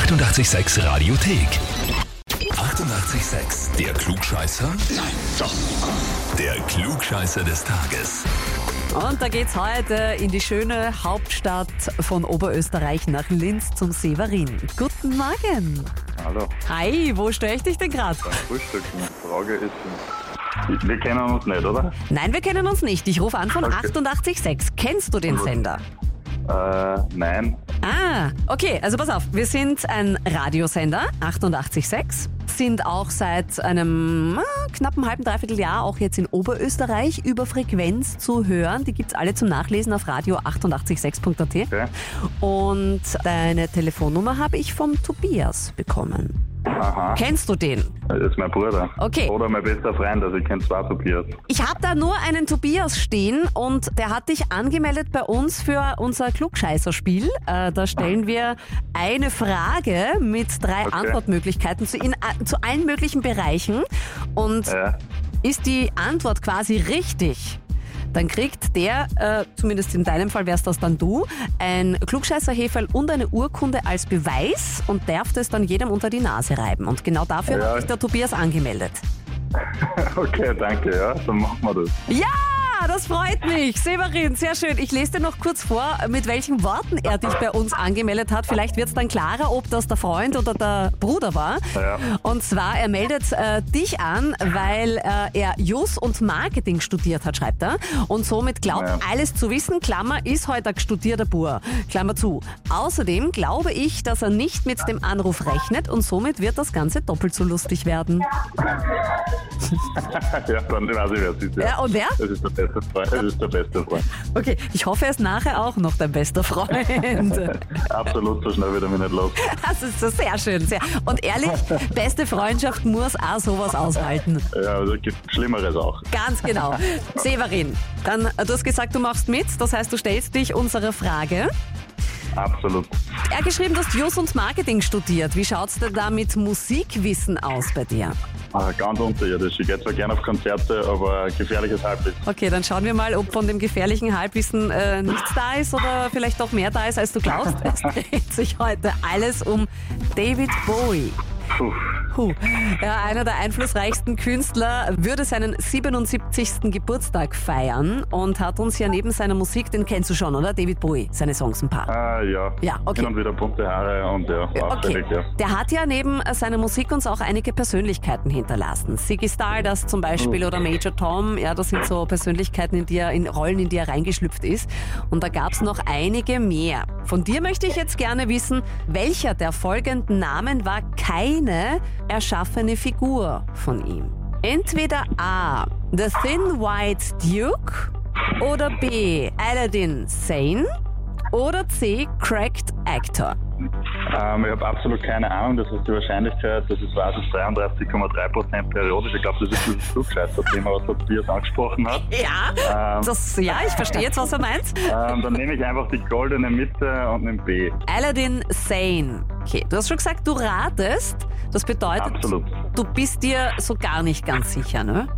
886 Radiothek. 88,6. Der Klugscheißer? Nein, doch. Der Klugscheißer des Tages. Und da geht's heute in die schöne Hauptstadt von Oberösterreich nach Linz zum Severin. Guten Morgen. Hallo, Hi, wo störe ich dich denn gerade? beim Frühstück. Die Frage ist, wir kennen uns nicht, oder? Nein, wir kennen uns nicht. Ich rufe an von Okay. 88.6. Kennst du den Sender? Äh, nein. Ah, okay, also pass auf. Wir sind ein Radiosender, 88.6, sind auch seit einem ah, knappen halben, dreiviertel Jahr auch jetzt in Oberösterreich über Frequenz zu hören. Die gibt's alle zum Nachlesen auf radio886.at. Okay. Und deine Telefonnummer habe ich vom Tobias bekommen. Aha, Kennst du den? das ist mein Bruder. Okay. Oder mein bester Freund, also ich kenne zwei Tobias. Ich habe da nur einen Tobias stehen und der hat dich angemeldet bei uns für unser Klugscheißerspiel. Äh, da stellen wir eine Frage mit drei Okay. Antwortmöglichkeiten zu, in, äh, zu allen möglichen Bereichen. Und Ja, ist die Antwort quasi richtig, dann kriegt der, äh, zumindest in deinem Fall wärst das dann du, ein Klugscheißerheferl und eine Urkunde als Beweis und darf das dann jedem unter die Nase reiben. Und genau dafür Ja. hat sich der Tobias angemeldet. okay, danke, ja, dann machen wir das. Ja, das freut mich. Severin, sehr schön. Ich lese dir noch kurz vor, mit welchen Worten er dich bei uns angemeldet hat. Vielleicht wird es dann klarer, ob das der Freund oder der Bruder war. Ja. Und zwar, er meldet äh, dich an, weil äh, er Jus und Marketing studiert hat, schreibt er. Und somit glaubt, Ja. alles zu wissen. Klammer, ist heute ein studierter Bur. Klammer zu. Außerdem glaube ich, dass er nicht mit dem Anruf rechnet und somit wird das Ganze doppelt so lustig werden. ja, dann weiß ich, wer es ist. Ja. Ja, und wer? Das ist der beste Freund. Das ist der beste Freund. Okay, ich hoffe, er ist nachher auch noch dein bester Freund. Absolut, so schnell wieder mich nicht los. Das ist so sehr schön. Sehr. Und ehrlich, beste Freundschaft muss auch sowas aushalten. Ja, also es gibt Schlimmeres auch. Ganz genau. Severin, dann, du hast gesagt, du machst mit. Das heißt, du stellst dich unserer Frage. Absolut. Er hat geschrieben, du hast Jus und Marketing studiert. Wie schaut's denn da mit Musikwissen aus bei dir? Ah, ganz unterirdisch. Ich gehe zwar gerne auf Konzerte, aber gefährliches Halbwissen. Okay, dann schauen wir mal, ob von dem gefährlichen Halbwissen äh, nichts da ist oder vielleicht doch mehr da ist, als du glaubst. Es dreht sich heute alles um David Bowie. Puh. Puh. Ja, einer der einflussreichsten Künstler würde seinen 77. Geburtstag feiern und hat uns ja neben seiner Musik, den kennst du schon, oder? David Bowie, seine Songs ein paar. Ah, ja. Ja, okay. Hin und wieder bunte Haare und ja, Okay, ja. der hat ja neben seiner Musik uns auch einige Persönlichkeiten hinterlassen. Ziggy Stardust zum Beispiel oder Major Tom, ja, das sind so Persönlichkeiten, in die er, in Rollen, in die er reingeschlüpft ist. Und da gab's noch einige mehr. Von dir möchte ich jetzt gerne wissen, welcher der folgenden Namen war keine erschaffene Figur von ihm? Entweder A. The Thin White Duke oder B. Aladdin Sane oder C. Cracked Actor. Ähm, ich habe absolut keine Ahnung, das heißt die Wahrscheinlichkeit, dass es war, ist 33,3% periodisch. Ich glaube, das ist dieses Flugscheißer-Thema, was der Tobias angesprochen hat. Ja, Ähm. das, ja, ich verstehe jetzt, was er meint. Ähm, dann nehme ich einfach die goldene Mitte und nehme B. Aladdin Sane. Okay, du hast schon gesagt, du ratest. Das bedeutet, Absolut. du bist dir so gar nicht ganz sicher, ne?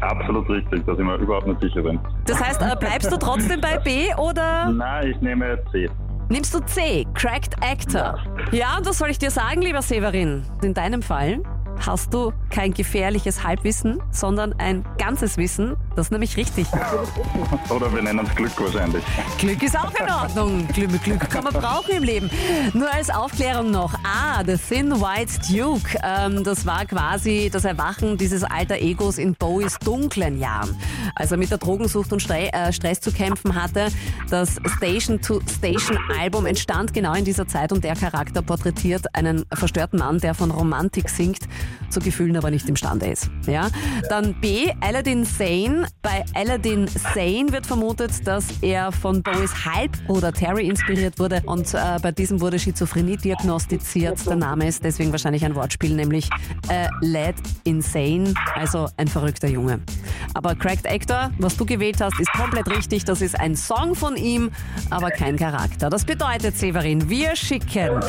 Absolut richtig, dass ich mir überhaupt nicht sicher bin. Das heißt, äh, bleibst du trotzdem bei B oder Nein, ich nehme C. nimmst du C, Cracked Actor? Ja, und was soll ich dir sagen, lieber Severin? In deinem Fall hast du kein gefährliches Halbwissen, sondern ein ganzes Wissen. Das ist nämlich richtig. Oder wir nennen es Glück wahrscheinlich. Glück ist auch in Ordnung. Glück, Glück kann man brauchen im Leben. Nur als Aufklärung noch. Ah, The Thin White Duke. Ähm, das war quasi das Erwachen dieses alter Egos in Bowies dunklen Jahren. Als er mit der Drogensucht und Stre äh, Stress zu kämpfen hatte. Das Station to Station Album entstand genau in dieser Zeit und der Charakter porträtiert einen verstörten Mann, der von Romantik singt, zu Gefühlen aber nicht imstande ist. Ja? Dann B, Aladdin Sane. Bei Aladdin Sane wird vermutet, dass er von Bowies Halbbruder Terry inspiriert wurde und äh, bei diesem wurde Schizophrenie diagnostiziert. Der Name ist deswegen wahrscheinlich ein Wortspiel, nämlich äh, Lad Insane, also ein verrückter Junge. Aber Cracked Actor, was du gewählt hast, ist komplett richtig. Das ist ein Song von ihm, aber kein Charakter. Das bedeutet, Severin, wir schicken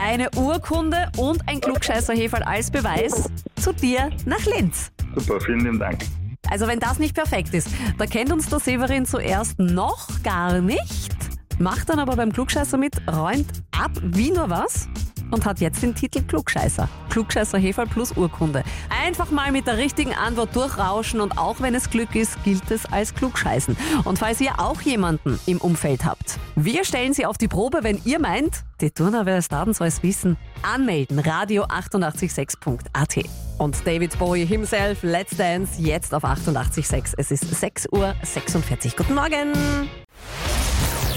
eine Urkunde und ein Klugscheißerheferl als Beweis zu dir nach Linz. Super, vielen lieben Dank. Also wenn das nicht perfekt ist, da kennt uns der Severin zuerst noch gar nicht. macht dann aber beim Klugscheißer mit, räumt ab wie nur was und hat jetzt den Titel Klugscheißer. Klugscheißer Heferl plus Urkunde. Einfach mal mit der richtigen Antwort durchrauschen und auch wenn es Glück ist, gilt es als Klugscheißen. Und falls ihr auch jemanden im Umfeld habt, wir stellen sie auf die Probe, wenn ihr meint, die Turner wer es soll es wissen, anmelden, radio886.at. Und David Bowie himself, Let's Dance, jetzt auf 88.6. Es ist 6.46 Uhr. Guten Morgen!